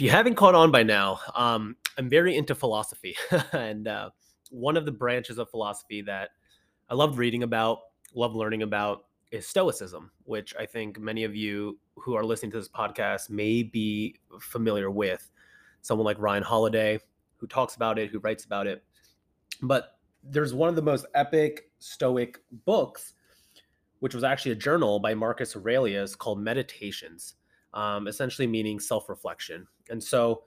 you haven't caught on by now, um, I'm very into philosophy. and uh, one of the branches of philosophy that I love reading about, love learning about, is Stoicism, which I think many of you who are listening to this podcast may be familiar with. Someone like Ryan Holiday, who talks about it, who writes about it. But there's one of the most epic Stoic books, which was actually a journal by Marcus Aurelius called Meditations, um, essentially meaning self reflection. And so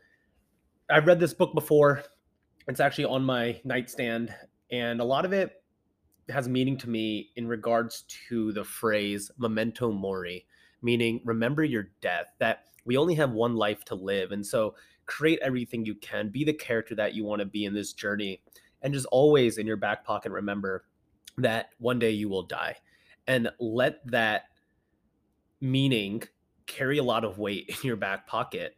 I've read this book before. It's actually on my nightstand, and a lot of it has meaning to me in regards to the phrase memento mori, meaning remember your death, that we only have one life to live. And so create everything you can, be the character that you want to be in this journey. And just always in your back pocket, remember that one day you will die. And let that meaning carry a lot of weight in your back pocket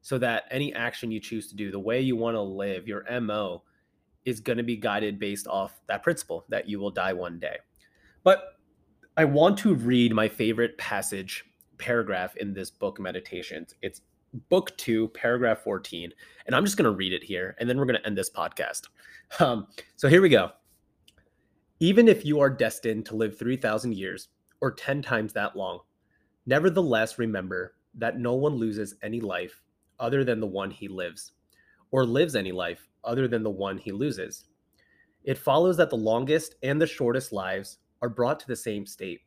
so that any action you choose to do, the way you want to live, your MO, is going to be guided based off that principle that you will die one day. But I want to read my favorite passage paragraph in this book, Meditations. It's book two, paragraph 14. And I'm just going to read it here and then we're going to end this podcast. Um, so here we go. Even if you are destined to live 3,000 years or 10 times that long, nevertheless remember that no one loses any life other than the one he lives, or lives any life other than the one he loses. It follows that the longest and the shortest lives are brought to the same state.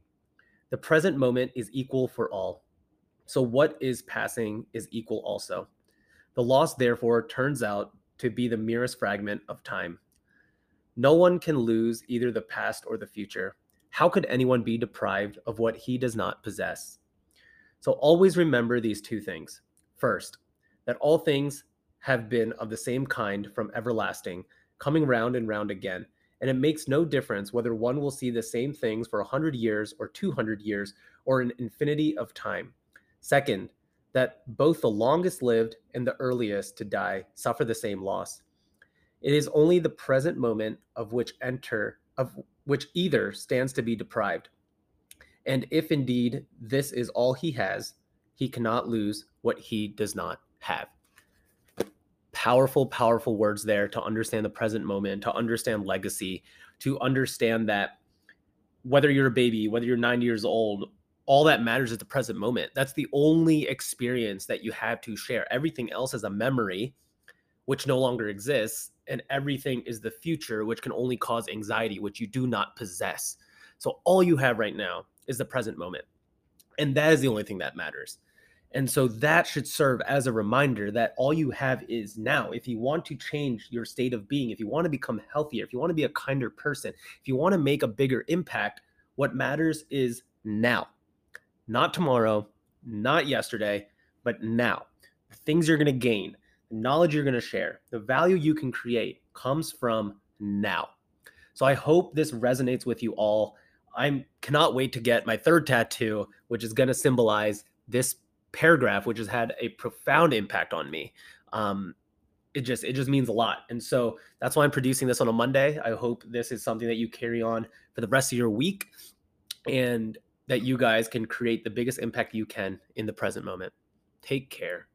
The present moment is equal for all. So what is passing is equal also. The loss, therefore, turns out to be the merest fragment of time. No one can lose either the past or the future. How could anyone be deprived of what he does not possess? So always remember these two things. First, that all things have been of the same kind from everlasting, coming round and round again. And it makes no difference whether one will see the same things for a hundred years or 200 years or an infinity of time. Second, that both the longest lived and the earliest to die suffer the same loss. It is only the present moment of which enter of which either stands to be deprived. And if indeed this is all he has, he cannot lose what he does not have powerful, powerful words there to understand the present moment, to understand legacy, to understand that whether you're a baby, whether you're nine years old, all that matters is the present moment. That's the only experience that you have to share. Everything else is a memory, which no longer exists. And everything is the future, which can only cause anxiety, which you do not possess. So all you have right now is the present moment. And that is the only thing that matters. And so that should serve as a reminder that all you have is now. If you want to change your state of being, if you want to become healthier, if you want to be a kinder person, if you want to make a bigger impact, what matters is now, not tomorrow, not yesterday, but now. The things you're going to gain, the knowledge you're going to share, the value you can create comes from now. So I hope this resonates with you all. I cannot wait to get my third tattoo, which is going to symbolize this paragraph, which has had a profound impact on me. Um, it just it just means a lot, and so that's why I'm producing this on a Monday. I hope this is something that you carry on for the rest of your week, and that you guys can create the biggest impact you can in the present moment. Take care.